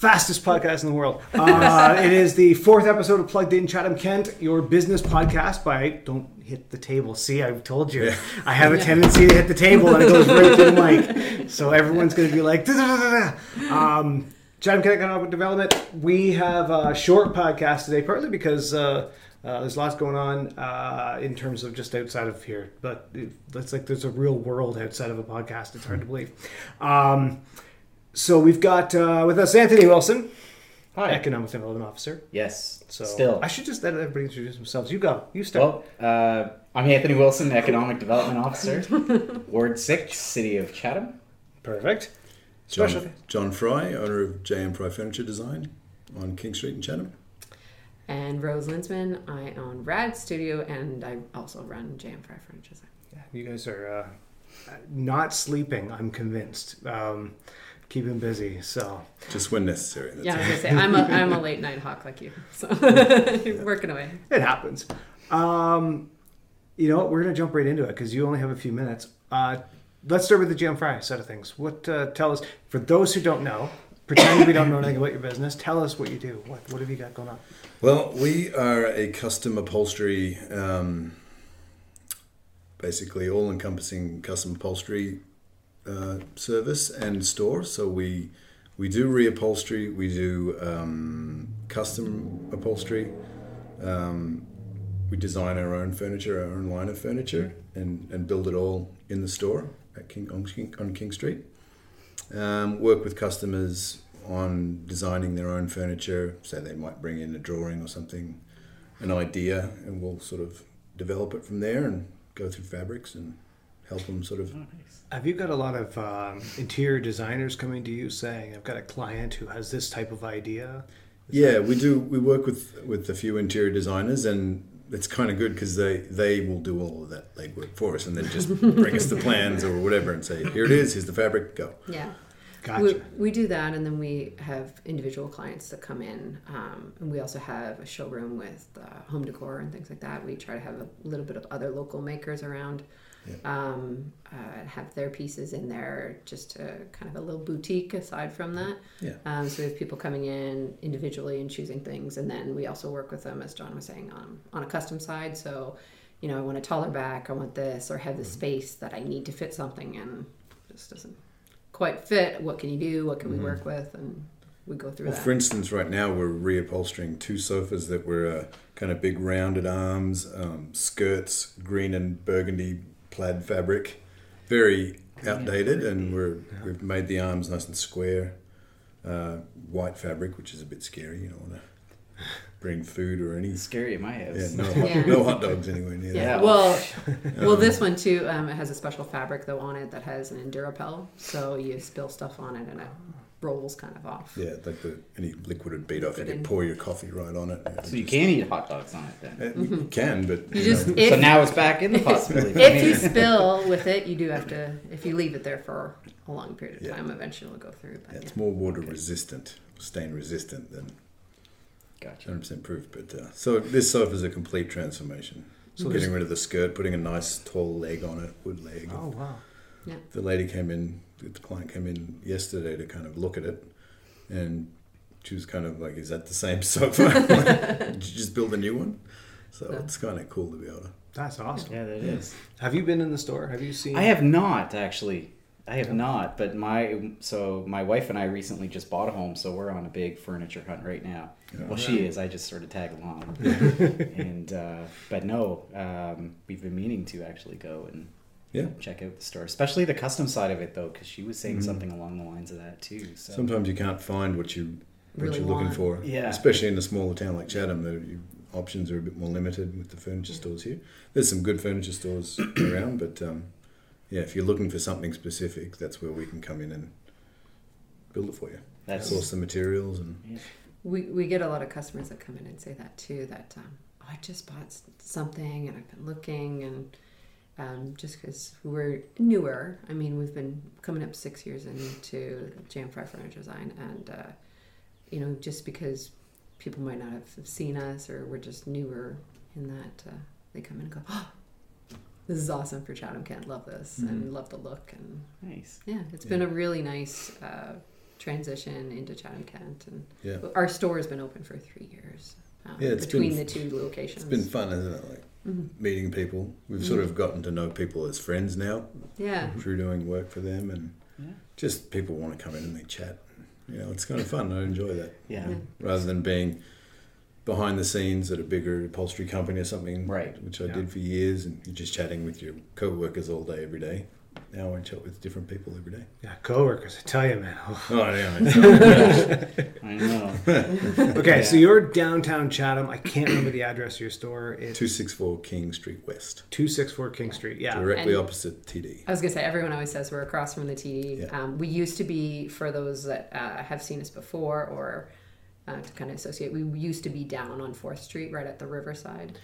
fastest podcast in the world. Uh, it is the fourth episode of Plugged In Chatham Kent, your business podcast by don't hit the table. See, I've told you. I have a tendency to hit the table and it goes right to the mic. So everyone's going to be like, um, Chatham Kent Economic Development. We have a short podcast today, partly because. Uh, uh, there's lots going on uh, in terms of just outside of here, but it- it's like there's a real world outside of a podcast. It's hard to believe. Um, so we've got uh, with us Anthony Wilson, Hi. Economic Development Officer. Yes. So Still. I should just let everybody introduce themselves. You go. You start. Well, uh, I'm Anthony Wilson, Economic Development Officer, Ward 6, City of Chatham. Perfect. Special. John, John Fry, owner of JM Fry Furniture Design on King Street in Chatham. And Rose Linsman, I own Rad Studio and I also run JM Fry Furniture Design. Yeah, you guys are uh, not sleeping. I'm convinced. Um, keeping busy. So Just when necessary. That's Yeah, I it. was gonna say I'm a I'm a late night hawk like you, so working away. it happens. Um, you know what? We're gonna jump right into it because you only have a few minutes. Uh, let's start with the JM Fry side of things. What uh, tell us for those who don't know? Pretend we don't know anything about your business. Tell us what you do. What what have you got going on? Well, we are a custom upholstery, um, basically all encompassing custom upholstery uh, service and store. So we we do reupholstery, we do um, custom upholstery, um, we design our own furniture, our own line of furniture, and, and build it all in the store at King on King, on King Street. Um, work with customers on designing their own furniture. So they might bring in a drawing or something, an idea, and we'll sort of develop it from there and go through fabrics and help them sort of. Have you got a lot of um, interior designers coming to you saying, "I've got a client who has this type of idea"? Yeah, we do. We work with with a few interior designers, and it's kind of good because they they will do all of that legwork for us, and then just bring us the plans or whatever, and say, "Here it is. Here's the fabric. Go." Yeah. Gotcha. We, we do that, and then we have individual clients that come in, um, and we also have a showroom with uh, home decor and things like that. We try to have a little bit of other local makers around, um, uh, have their pieces in there, just to kind of a little boutique aside from that. Yeah. Um, so we have people coming in individually and choosing things, and then we also work with them, as John was saying, on on a custom side. So, you know, I want a taller back, I want this, or have the space that I need to fit something, and it just doesn't quite fit. What can you do? What can we work with? And we go through Well, that. for instance, right now we're reupholstering two sofas that were uh, kind of big rounded arms, um, skirts, green and burgundy plaid fabric, very outdated, and we're we've made the arms nice and square, uh, white fabric, which is a bit scary. You don't want to bring food or any. Scary at my house. Yeah, no, Yeah. no hot dogs anywhere near yeah. that. Well, well, this one too. Um, it has a special fabric though on it that has an Endurapel, so you spill stuff on it and it rolls kind of off. Yeah, like the any liquid would beat off. You could pour your coffee right on it. Yeah, So you can eat hot dogs on it then. Uh, You can, but You just if, so now it's back in the possibility. if you spill with it, you do have to. If you leave it there for a long period of Yeah. time, eventually it'll go through. But yeah, yeah. it's more water resistant, stain resistant than Gotcha. 100% proof. But uh, so this sofa is a complete transformation. So So getting rid of the skirt, putting a nice tall leg on it, wood leg. Oh wow. Yeah. The lady came in, the client came in yesterday to kind of look at it, and she was kind of like, "Is that the same sofa? Did you just build a new one?" So Yeah. it's kind of cool to be able to. That's awesome. Yeah, that is. Have you been in the store? Have you seen? I have not actually. I have not, but my so my wife and I recently just bought a home, so we're on a big furniture hunt right now. Well, she is. I just sort of tag along, and uh, but no, um, we've been meaning to actually go and Yeah. check out the store, especially the custom side of it though, because she was saying Mhm. something along the lines of that too. So Sometimes you can't find what you what Really you're looking want. for. Yeah. Especially in a smaller town like Chatham, the options are a bit more limited with the furniture stores here. There's some good furniture stores around, but um, yeah, if you're looking for something specific, that's where we can come in and build it for you. that's Source the materials and We, we get a lot of customers that come in and say that too that um, oh, I just bought something and I've been looking and um, just because we're newer I mean we've been coming up six years into JM Fry Furniture Design and uh, you know just because people might not have seen us or we're just newer in that uh, they come in and go oh this is awesome for Chatham Kent love this and love the look and nice. yeah, it's been a really nice uh, transition into Chatham Kent, and Yeah. our store has been open for three years. Um, Yeah, between been- the two locations. It's been fun, isn't it? Like Mm-hmm. meeting people. We've sort of gotten to know people as friends now Yeah, through doing work for them, and Yeah. just people want to come in and they chat. You know, it's kind of fun. I enjoy that Yeah. Yeah. rather than being behind the scenes at a bigger upholstery company or something. Right. Which I Yeah. did for years, and you're just chatting with your co-workers all day, every day. Now I chat with different people every day. Yeah, coworkers. I tell you, man. Oh. Yeah. it's- I know. Okay, so you're downtown Chatham. I can't remember the address of your store. It's Two six four King Street West, two six four King Street. Yeah. directly And- opposite TD. I was gonna say everyone always says we're across from the TD. Yeah. Um, we used to be for those that uh, have seen us before or uh, to kind of associate. We used to be down on Fourth Street, right at the riverside,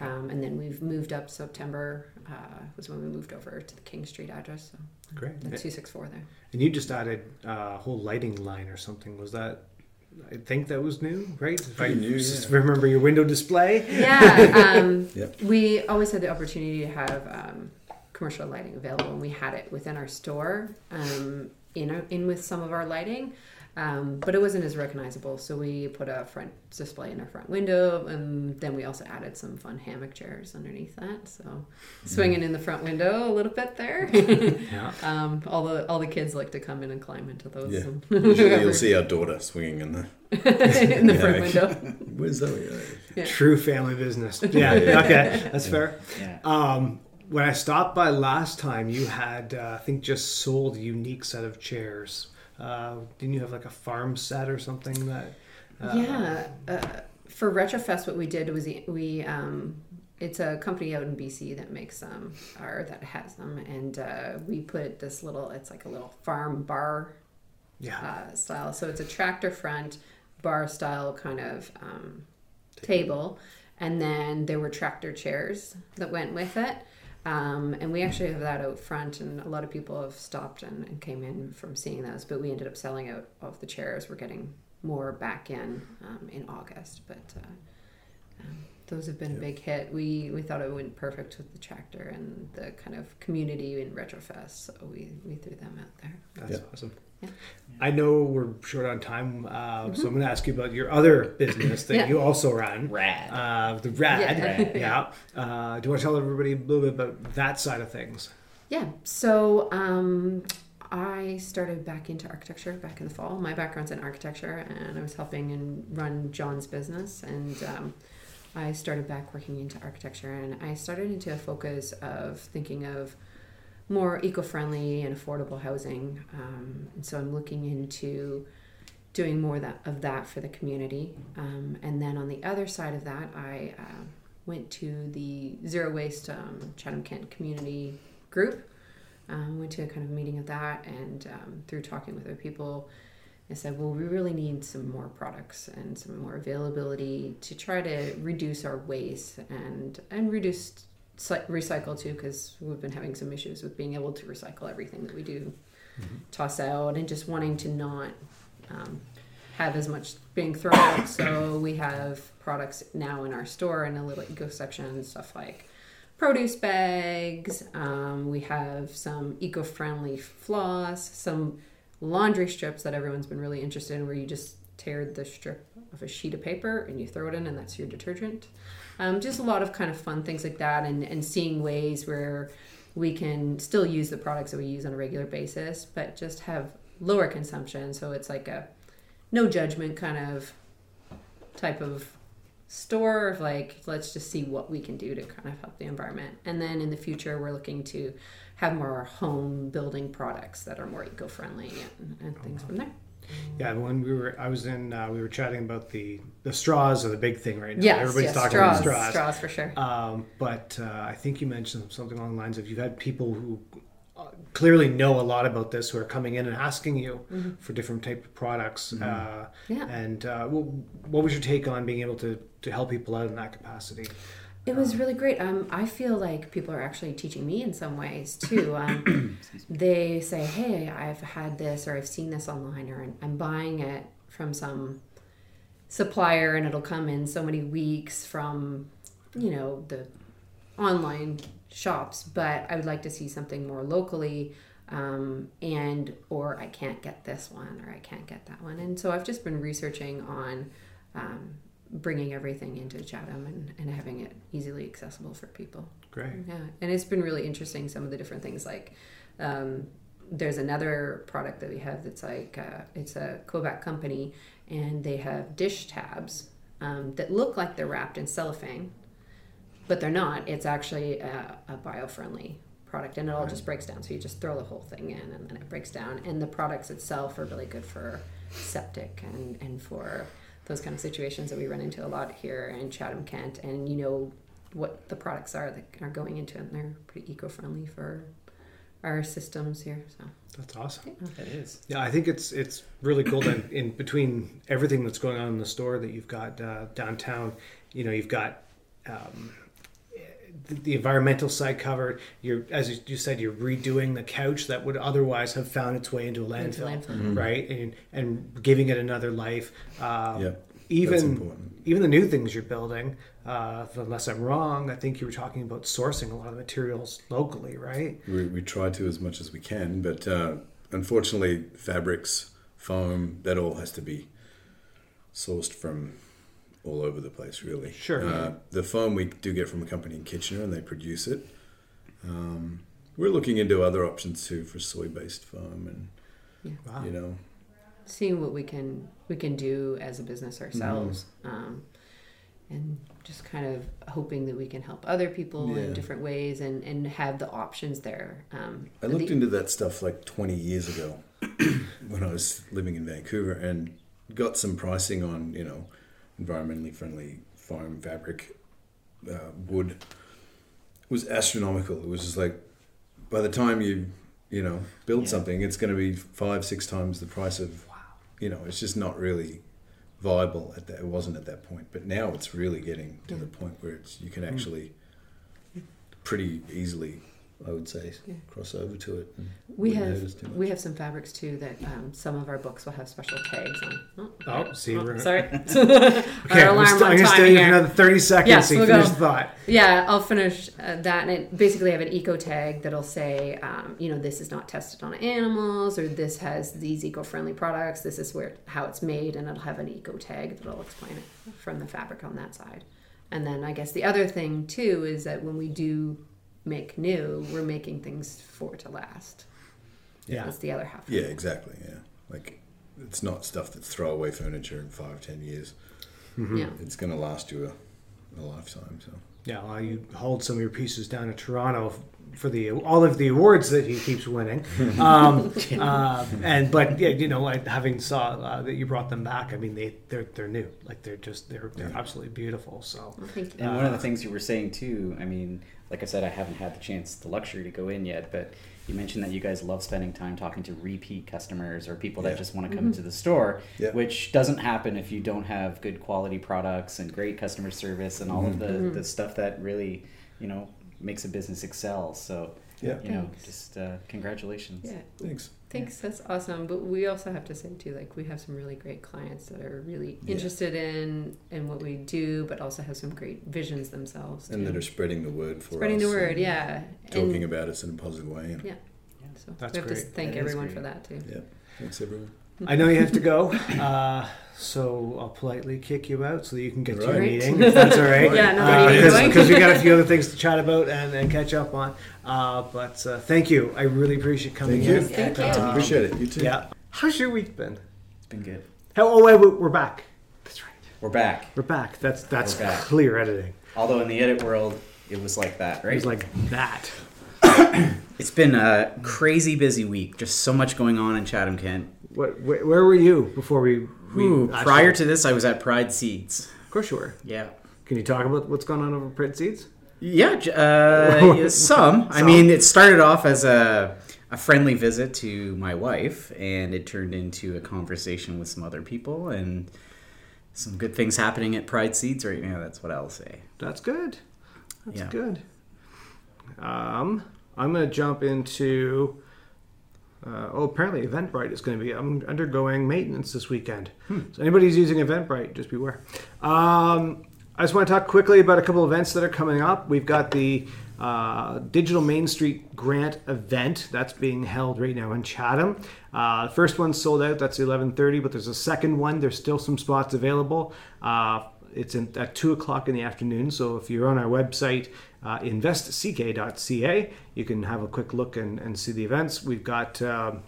um, and then we've moved up. September uh, was when we moved over to the King Street address. So Great. the two six four there. And you just added uh, a whole lighting line or something. Was that? I think that was new, right? If I Pretty new, just yeah. remember your window display. Yeah. Um, Yep. We always had the opportunity to have um, commercial lighting available, and we had it within our store, um, in our, in with some of our lighting, um, but it wasn't as recognizable. So we put a front display in our front window, and then we also added some fun hammock chairs underneath that. So swinging in the front window a little bit there. Yeah. um, all the all the kids like to come in and climb into those. Yeah. Usually you'll see our daughter swinging in the. in the Yeah. front window. Where's Zoe? Yeah. True family business. Yeah. okay, that's fair. Yeah. Um, when I stopped by last time, you had uh, I think just sold a unique set of chairs. Uh, didn't you have like a farm set or something that? Uh, yeah, uh, for Retrofest, what we did was we um, it's a company out in BC that makes them or that has them, and uh, we put this little. It's like a little farm bar Yeah. uh, style. So it's a tractor front bar style kind of um, table, and then there were tractor chairs that went with it. Um, and we actually have that out front, and a lot of people have stopped and, and came in from seeing those. But we ended up selling out of the chairs. We're getting more back in um, in August, but uh, um, those have been a big hit. We we thought it went perfect with the tractor and the kind of community in Retrofest, so we, we threw them out there. That's Yeah. awesome. Yeah. I know we're short on time, uh, so I'm going to ask you about your other business that Yeah. you also run. Rad. Uh, the Rad. Yeah. Yeah. Uh, do you want to tell everybody a little bit about that side of things? Yeah. So um, I started back into architecture back in the fall. My background's in architecture, and I was helping and run John's business. And um, I started back working into architecture, and I started into a focus of thinking of more eco-friendly and affordable housing. Um, and so I'm looking into doing more that, of that for the community. Um, and then on the other side of that, I uh, went to the Zero Waste um, Chatham Kent Community Group. Um, went to a kind of meeting of that, and um, through talking with other people, I said, well, we really need some more products and some more availability to try to reduce our waste and and reduce recycle too, because we've been having some issues with being able to recycle everything that we do toss out, and just wanting to not um, have as much being thrown out. So we have products now in our store in a little eco section, stuff like produce bags. Um, we have some eco-friendly floss, some laundry strips that everyone's been really interested in, where you just tear the strip of a sheet of paper and you throw it in, and that's your detergent. Um, just a lot of kind of fun things like that, and and seeing ways where we can still use the products that we use on a regular basis, but just have lower consumption. So it's like a no judgment kind of type of store of like let's just see what we can do to kind of help the environment and then in the future we're looking to have more home building products that are more eco-friendly and, and things from there Yeah, when we were, I was in, uh, we were chatting about the the straws are the big thing right now. yes Everybody's yes, talking straws, about straws. straws for sure Um, but uh, I think you mentioned something along the lines of you've had people who uh, clearly know a lot about this who are coming in and asking you for different type of products. Uh, Yeah. And uh, what, what was your take on being able to, to help people out in that capacity? It was really great. Um, I feel like people are actually teaching me in some ways too. Um, they say, "Hey, I've had this, or I've seen this online, or I'm buying it from some supplier, and it'll come in so many weeks from, you know, the online shops. But I would like to see something more locally. um, and or I can't get this one or I can't get that one. And so I've just been researching on um, bringing everything into Chatham and, and having it easily accessible for people. Great. Yeah, and it's been really interesting. Some of the different things like. Um, there's another product that we have that's like uh, it's a Kovac company, and they have dish tabs um, that look like they're wrapped in cellophane, but they're not. It's actually a, a bio-friendly product, and it all just breaks down. So you just throw the whole thing in, and then it breaks down. And the products itself are really good for septic and and for those kind of situations that we run into a lot here in Chatham, Kent. And you know what the products are that are going into it, and they're pretty eco-friendly for our systems here. So That's awesome. It is. Yeah, I think it's it's really cool that in between everything that's going on in the store that you've got uh, downtown, you know, you've got um, the, the environmental side covered. You're as you- you said, you're redoing the couch that would otherwise have found its way into a Into landfill, landfill. right? And and giving it another life. Uh, Yeah, even important. even the new things you're building. Uh, unless I'm wrong, I think you were talking about sourcing a lot of materials locally, right? We, we try to as much as we can, but uh, unfortunately, fabrics, foam, that all has to be sourced from all over the place, really. Sure. Uh, the foam we do get from a company in Kitchener, and they produce it. Um, we're looking into other options too for soy-based foam, and Wow. you know, seeing what we can we can do as a business ourselves um, and just kind of hoping that we can help other people Yeah. in different ways and, and have the options there um, I looked the- into that stuff like 20 years ago when I was living in Vancouver and got some pricing on, you know, environmentally friendly foam fabric uh, wood. Was astronomical. It was just like, by the time you, you know, build Yeah. something, it's going to be five, six times the price of, you know, it's just not really viable at that. It wasn't at that point, but now it's really getting to Yeah. the point where it's you can actually pretty easily, I would say, Yeah. cross over to it. we have too much. we have some fabrics too that um, some of our books will have special tags on oh, Oh, see, we're- sorry Okay, our I'm alarm st- on I'm gonna time stay for here. another 30 seconds Yes, so you we'll finish go. the thought. Yeah, I'll finish uh, that, and it basically have an eco tag that'll say, um, you know, this is not tested on animals, or this has these eco-friendly products. This is where how it's made, and it'll have an eco tag that'll explain it from the fabric on that side. And then I guess the other thing too is that when we do make new, we're making things for to last. Yeah. That's the other half. Yeah, it. exactly. Yeah, like it's not stuff that's throwaway furniture in five, ten years. Yeah. It's going to last you a, a lifetime. So Yeah, well, you hold some of your pieces down in Toronto for the all of the awards that he keeps winning. Um, uh, and but yeah, you know, like having saw uh, that you brought them back. I mean, they they're they're new. Like they're just they're they're Yeah. absolutely beautiful. So Well, thank you. And one of the Uh, things you were saying too, I mean, like I said, I haven't had the chance, the luxury to go in yet, but you mentioned that you guys love spending time talking to repeat customers or people that just want to come into the store, Yeah. which doesn't happen if you don't have good quality products and great customer service and all of the, Mhm. the stuff that really, you know, makes a business excel. So, yeah, you know, Thanks. just uh, congratulations. Yeah. thanks. Thanks, that's awesome. But we also have to say too, like we have some really great clients that are really Yeah. interested in in what we do, but also have some great visions themselves. Too. And that are spreading the word for spreading us. the word, yeah. Talking and, about us in a positive way. And Yeah. So That's we have to thank That is everyone for that too. yeah, thanks everyone. I know you have to go. Uh, so I'll politely kick you out so that you can get to your Right. meeting, if that's all right. Yeah, no, what are you doing? Because we got a few other things to chat about and, and catch up on. Uh, but uh, thank you. I really appreciate coming Thank you. in. Thank you. Um, Appreciate it. You too. Yeah. How's your week been? It's been good. How, oh, wait, wait, we're back. That's right. We're back. We're back. That's that's We're back. clear editing. Although in the edit world, it was like that, right? It was like that. it's been a crazy busy week. Just so much going on in Chatham, Kent. What? Where, where were you before we? We Ooh, actually- prior to this, I was at Pride Seeds. of course you were. Yeah. Can you talk about what's going on over Pride Seeds? Yeah, uh, yeah, some. I mean, it started off as a, a friendly visit to my wife, and it turned into a conversation with some other people, and some good things happening at Pride Seeds right now. That's what I'll say. That's good. That's Yeah. good. Um, I'm going to jump into. Uh, oh, apparently Eventbrite is going to be undergoing maintenance this weekend. So anybody who's using Eventbrite, just beware. Um, I just want to talk quickly about a couple events that are coming up. We've got the uh, Digital Main Street Grant event that's being held right now in Chatham. Uh, first one sold out. That's 11:30, but there's a second one. There's still some spots available. Uh, it's in, at two o'clock in the afternoon. So if you're on our website, uh, investck.ca, you can have a quick look and, and see the events. We've got um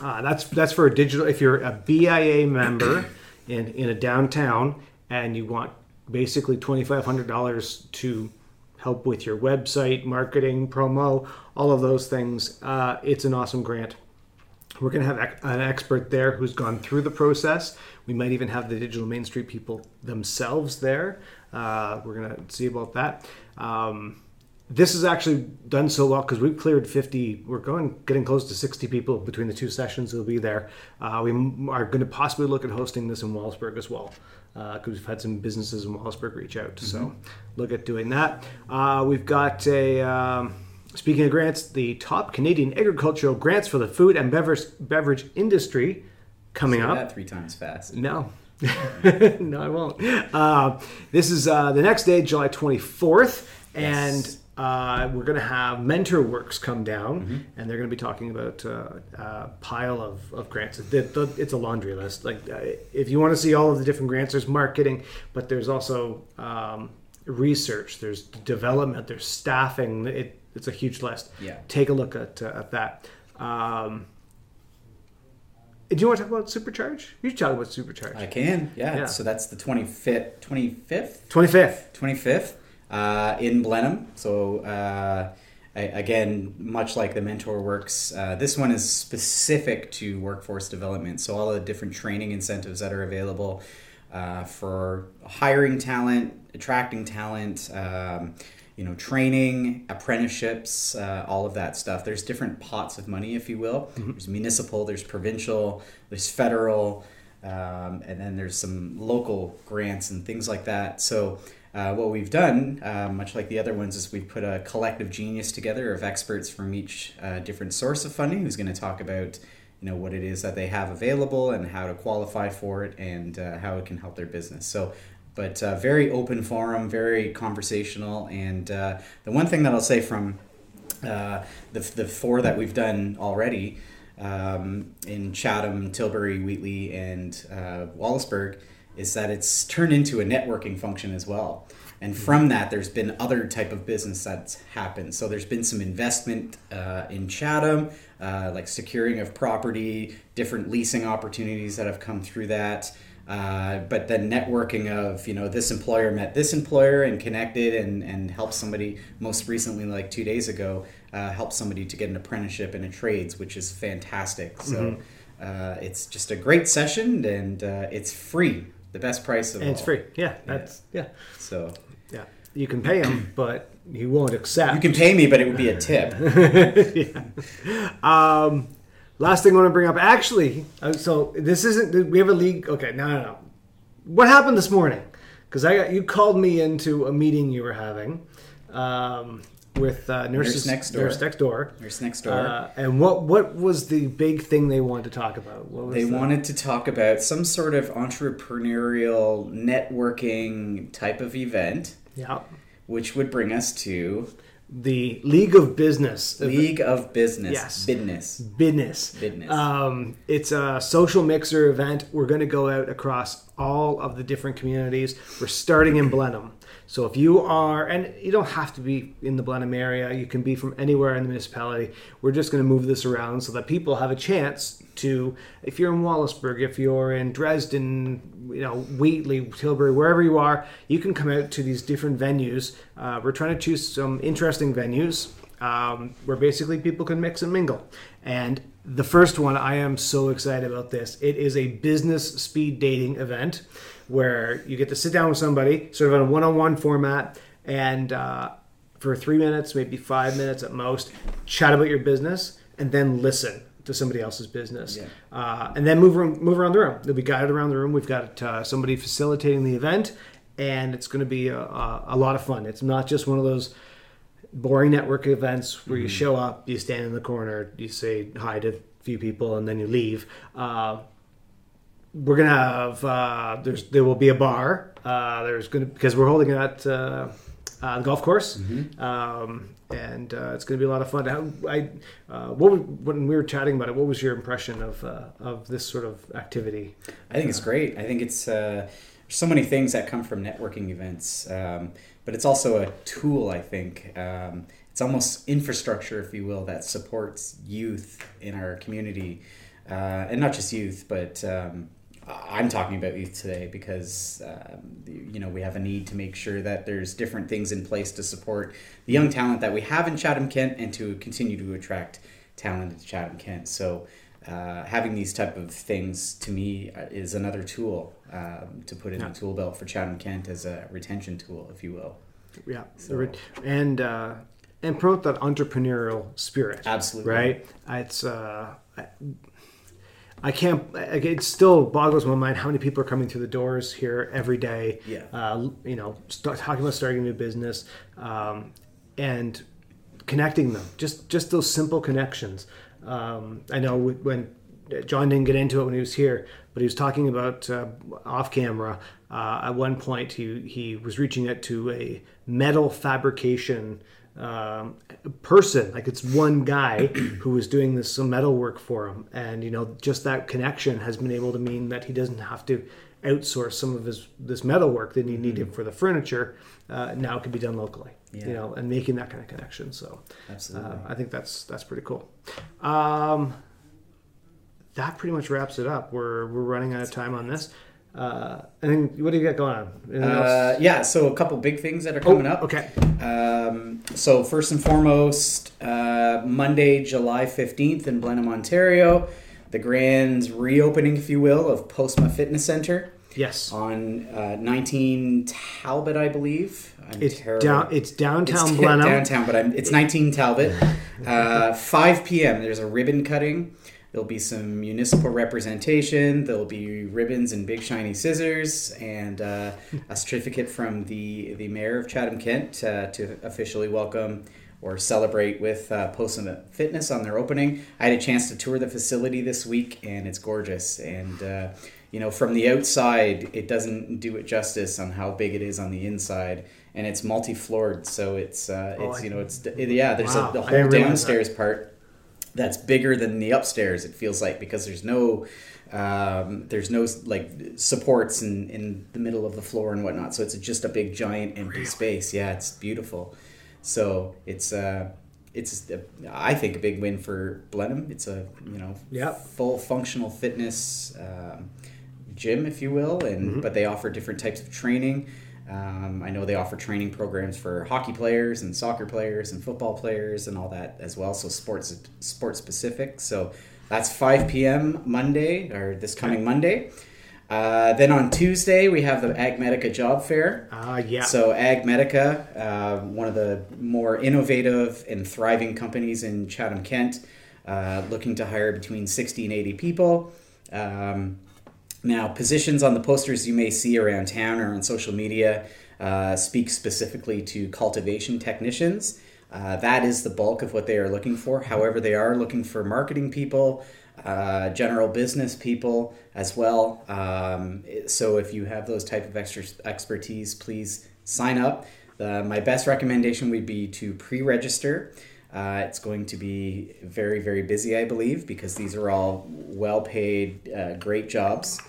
uh, that's that's for a digital. If you're a BIA member in in a downtown and you want basically twenty five hundred dollars to help with your website marketing promo all of those things uh, it's an awesome grant we're going to have an expert there who's gone through the process. We might even have the digital main street people themselves there. Uh, we're going to see about that. Um, this is actually done so well because we've cleared 50 we're going getting close to 60 people between the two sessions who'll be there. Uh, we are going to possibly look at hosting this in Wallaceburg as well because we've had some businesses in Wallaceburg reach out. So look at doing that. Uh, we've got a um, speaking of grants the top canadian agricultural grants for the food and beverage beverage industry coming Say up that three times fast. no. no, I won't. Uh, this is uh, the next day, July 24th, and uh, we're going to have Mentor Works come down, and they're going to be talking about uh, a pile of, of grants. It's a laundry list. Like, uh, if you want to see all of the different grants, there's marketing, but there's also um, research, there's development, there's staffing. It, it's a huge list. Yeah. Take a look at, uh, at that. Um, do you want to talk about Supercharge? You should talk about Supercharge. I can, yeah. Yeah. So that's the 25th, 25th, 25th. 25th uh, in Blenheim. So uh, I, again, much like the Mentor Works, uh, this one is specific to workforce development. So all the different training incentives that are available uh, for hiring talent, attracting talent. Um, you know, training, apprenticeships, uh, all of that stuff. There's different pots of money, if you will. There's municipal, there's provincial, there's federal, um, and then there's some local grants and things like that. So, uh, what we've done, uh, much like the other ones, is we've put a collective genius together of experts from each uh, different source of funding who's going to talk about you know what it is that they have available and how to qualify for it and uh, how it can help their business. So but uh, very open forum, very conversational. And uh, the one thing that I'll say from uh, the, the four that we've done already um, in Chatham, Tilbury, Wheatley, and uh, Wallaceburg is that it's turned into a networking function as well. And from that, there's been other type of business that's happened. So there's been some investment uh, in Chatham, uh, like securing of property, different leasing opportunities that have come through that. Uh, but the networking of you know this employer met this employer and connected and and helped somebody most recently like two days ago uh, helped somebody to get an apprenticeship in a trades which is fantastic so uh, it's just a great session and uh, it's free the best price of And it's all. free. Yeah, that's yeah, so yeah. You can pay him, but he won't accept. you can pay me but it would be a tip Um, last thing I want to bring up, actually, uh, so this isn't. We have a league. Okay, no, no, no. What happened this morning? Because I got you called me into a meeting you were having um, with uh, nurses Next Door. Nurse next door. Nurse Next Door. Uh, and what what was the big thing they wanted to talk about? What was They the- wanted to talk about some sort of entrepreneurial networking type of event, yeah which would bring us to the League of Business League of Business. Yes. Business. Business. Business. Um, it's a social mixer event. We're going to go out across all of the different communities. We're starting in Blenheim. So if you are, and you don't have to be in the Blenheim area, you can be from anywhere in the municipality. We're just going to move this around so that people have a chance to, if you're in Wallaceburg, if you're in Dresden, you know, Wheatley, Tilbury, wherever you are, you can come out to these different venues. Uh, we're trying to choose some interesting venues um, where basically people can mix and mingle. And the first one, I am so excited about this. It is a business speed dating event where you get to sit down with somebody, sort of in a one on one format, and uh, for three minutes, maybe five minutes at most, chat about your business and then listen to somebody else's business. Yeah. Uh, and then move around, move around the room. They'll be guided around the room. We've got uh, somebody facilitating the event, and it's going to be a, a, a lot of fun. It's not just one of those boring network events where you show up, you stand in the corner, you say hi to a few people, and then you leave. Uh, we're gonna have uh, there's there will be a bar. Uh, there's gonna because we're holding it at uh, uh, the golf course, Mm-hmm. um, and uh, it's going to be a lot of fun. How, I, uh, what when we were chatting about it, what was your impression of uh, of this sort of activity? I think it's great. I think it's uh, there's so many things that come from networking events, um, but it's also a tool. I think um, it's almost infrastructure, if you will, that supports youth in our community, uh, and not just youth, but um, I'm talking about youth today because um, you know we have a need to make sure that there's different things in place to support the young talent that we have in Chatham Kent and to continue to attract talent to Chatham Kent. So uh, having these type of things to me uh, is another tool um, to put in Yeah. the tool belt for Chatham Kent as a retention tool, if you will. Yeah, So- and uh, and promote that entrepreneurial spirit. Absolutely. right? It's uh, I, I can't. It still boggles my mind how many people are coming through the doors here every day. Yeah. Uh, you know, start talking about starting a new business, um, and connecting them. Just just those simple connections. Um, I know when John didn't get into it when he was here, but he was talking about uh, off camera. Uh, at one point, he he was reaching out to a metal fabrication um, person. Like it's one guy who was doing this some metal work for him, and you know, just that connection has been able to mean that he doesn't have to outsource some of his this metal work that he needed for the furniture. Uh, now can be done locally. Yeah. You know, and making that kind of connection. So. Absolutely. Uh, I think that's that's pretty cool. Um, that pretty much wraps it up. We're we're running out of time on this. Uh, and then what do you got going on? Uh, yeah, so a couple big things that are Oh, coming up. Okay. Um, so first and foremost, uh, Monday, July fifteenth in Blenheim, Ontario, the grand reopening, if you will, of Postma Fitness Center Yes. on uh, 19 Talbot, I believe. I'm It's terrible. down. It's downtown It's Blenheim. downtown, but I'm, it's 19 Talbot. Uh, 5 p.m. There's a ribbon cutting. There'll be some municipal representation. There'll be ribbons and big shiny scissors, and uh, a certificate from the the mayor of Chatham Kent uh, to officially welcome or celebrate with uh, Postma Fitness on their opening. I had a chance to tour the facility this week, and it's gorgeous. And uh, you know, from the outside, it doesn't do it justice on how big it is on the inside, and it's multi-floored, so it's uh, Oh, it's you know it's yeah. There's Wow, a, the whole didn't that. downstairs part that's bigger than the upstairs. It feels like because there's no um, there's no like supports in in the middle of the floor and whatnot. So it's just a big giant empty space. Yeah, it's beautiful. So it's uh it's a, I think a big win for Blenheim. It's a you know Yep. full functional fitness um, gym, if you will, and Mm-hmm. but they offer different types of training. Um, I know they offer training programs for hockey players and soccer players and football players and all that as well. So sports sports specific. So that's 5 p.m. Monday or this coming Monday. Uh, then on Tuesday we have the Agmedica Job Fair. Ah, yeah. So Agmedica, uh, one of the more innovative and thriving companies in Chatham, Kent, uh, looking to hire between 60 and 80 people. Um, now, positions on the posters you may see around town or on social media uh, speak specifically to cultivation technicians. Uh, that is the bulk of what they are looking for. However, they are looking for marketing people, uh, general business people as well. Um, so, if you have those type of extra expertise, please sign up. Uh, my best recommendation would be to pre-register. Uh, it's going to be very, very busy, I believe, because these are all well-paid, uh, great jobs.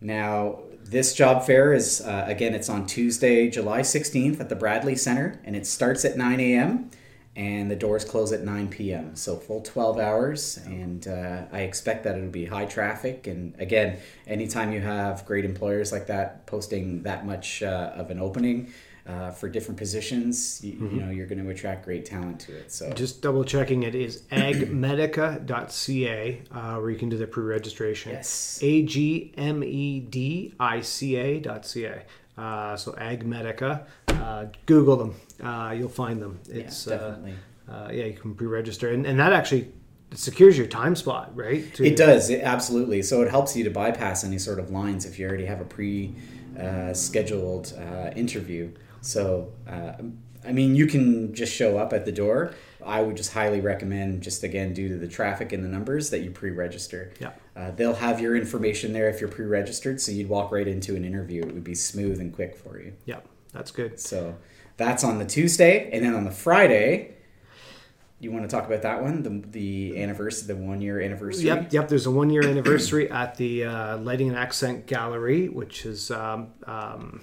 Now, this job fair is uh, again, it's on Tuesday, July 16th at the Bradley Center, and it starts at 9 a.m. and the doors close at 9 p.m. So full 12 hours, and uh, I expect that it'll be high traffic. And again, anytime you have great employers like that posting that much uh, of an opening. Uh, for different positions, you, you know you're going to attract great talent to it. So Just double checking it is agmedica.ca uh, where you can do the pre-registration. Yes. A G M E D I C A dot C A. Uh, so Agmedica. Uh, Google them. Uh, you'll find them. It's yeah, uh, definitely. uh, yeah, you can pre-register, and, and that actually secures your time spot, right? To- It does, it, absolutely. So it helps you to bypass any sort of lines if you already have a pre uh, scheduled uh, interview. So, uh, I mean, you can just show up at the door. I would just highly recommend, just again, due to the traffic and the numbers, that you pre register. Yeah. Uh, they'll have your information there if you're pre registered, so you'd walk right into an interview. It would be smooth and quick for you. Yeah, that's good. So, that's on the Tuesday, and then on the Friday, you want to talk about that one, the the anniversary, the one year anniversary. Yep, yep. There's a one year anniversary at the uh, Lighting and Accent Gallery, which is um, um,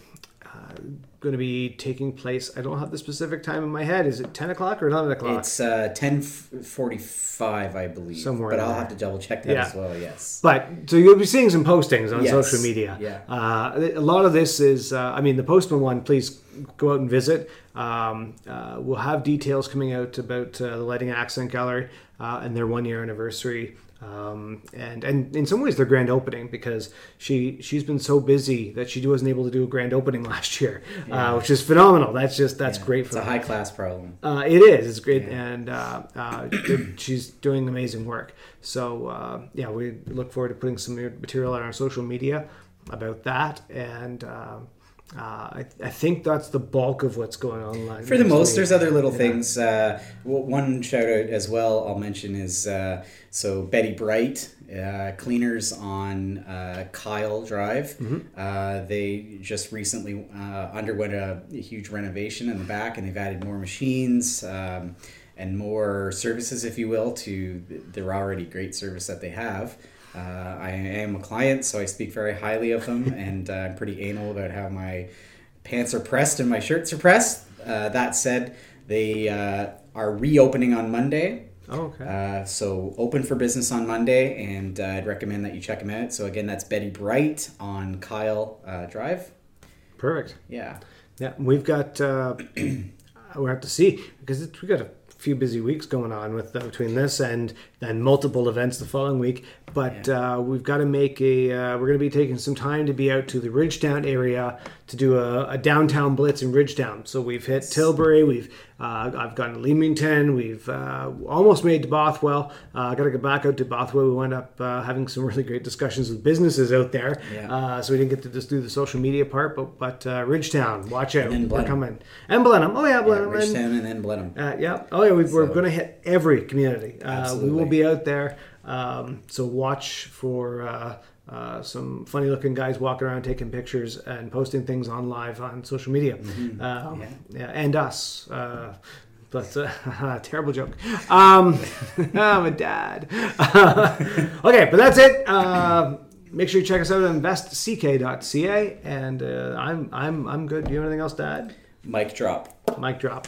going to be taking place. I don't have the specific time in my head. Is it 10 o'clock or 11 o'clock? It's uh, ten forty five, I believe. Somewhere but I'll there. have to double check that Yeah. as well. Yes. But so you'll be seeing some postings on Yes. social media. Yeah. Uh, a lot of this is, uh, I mean, the Postma one. Please go out and visit. Um, uh, we'll have details coming out about uh, the Lighting Accent Gallery uh, and their one year anniversary. Um, and and in some ways their grand opening because she she's been so busy that she wasn't able to do a grand opening last year, uh, which is phenomenal. That's just that's Yeah, great It's for a high class problem. Uh, it is. It's great, Yeah. and uh, uh, she's doing amazing work. So uh, yeah, we look forward to putting some material on our social media about that, and um uh, I, I think that's the bulk of what's going on. For the most, week. there's other little Yeah. things. Uh, one shout out as well I'll mention is uh, so Betty Brite, uh, cleaners on uh, Keil Drive. Mm-hmm. Uh, they just recently uh, underwent a, huge renovation in the back and they've added more machines. Um, and more services, if you will, to their already great service that they have. Uh, I am a client, so I speak very highly of them, and uh, I'm pretty anal about how my pants are pressed and my shirts are pressed. Uh, that said, they uh, are reopening on Monday. Oh, okay. Uh, so open for business on Monday, and uh, I'd recommend that you check them out. So again, that's Betty Brite on Keil uh, Drive. Perfect. Yeah, Yeah, we've got. Uh, we'll have to see because it's, we got a few busy weeks going on with uh, between this and then multiple events the following week. But uh, we've got to make a. Uh, we're going to be taking some time to be out to the Ridgetown area to do a, a downtown blitz in Ridgetown. So we've hit Tilbury. We've uh, I've gone to Leamington. We've uh, almost made to Bothwell. Uh, got to get back out to Bothwell. We wound up uh, having some really great discussions with businesses out there. Yeah. Uh, so we didn't get to just do the social media part, but but uh, Ridgetown, watch out, then we're coming, and Blenheim. Oh yeah, yeah Blenheim. and- Ridgetown and then Blenheim. uh, yeah. Oh yeah. We, we're So- going to hit every community. Uh, we will be out there. Um, so watch for uh, uh, some funny looking guys walking around taking pictures and posting things on live on social media. Mm-hmm. Um, Yeah. yeah. And us. Uh, but uh, terrible joke. Um, I'm a dad. okay, but that's it. Uh, make sure you check us out at investck.ca. And uh, I'm I'm I'm good. Do you have anything else to add? Mic drop. Mic drop.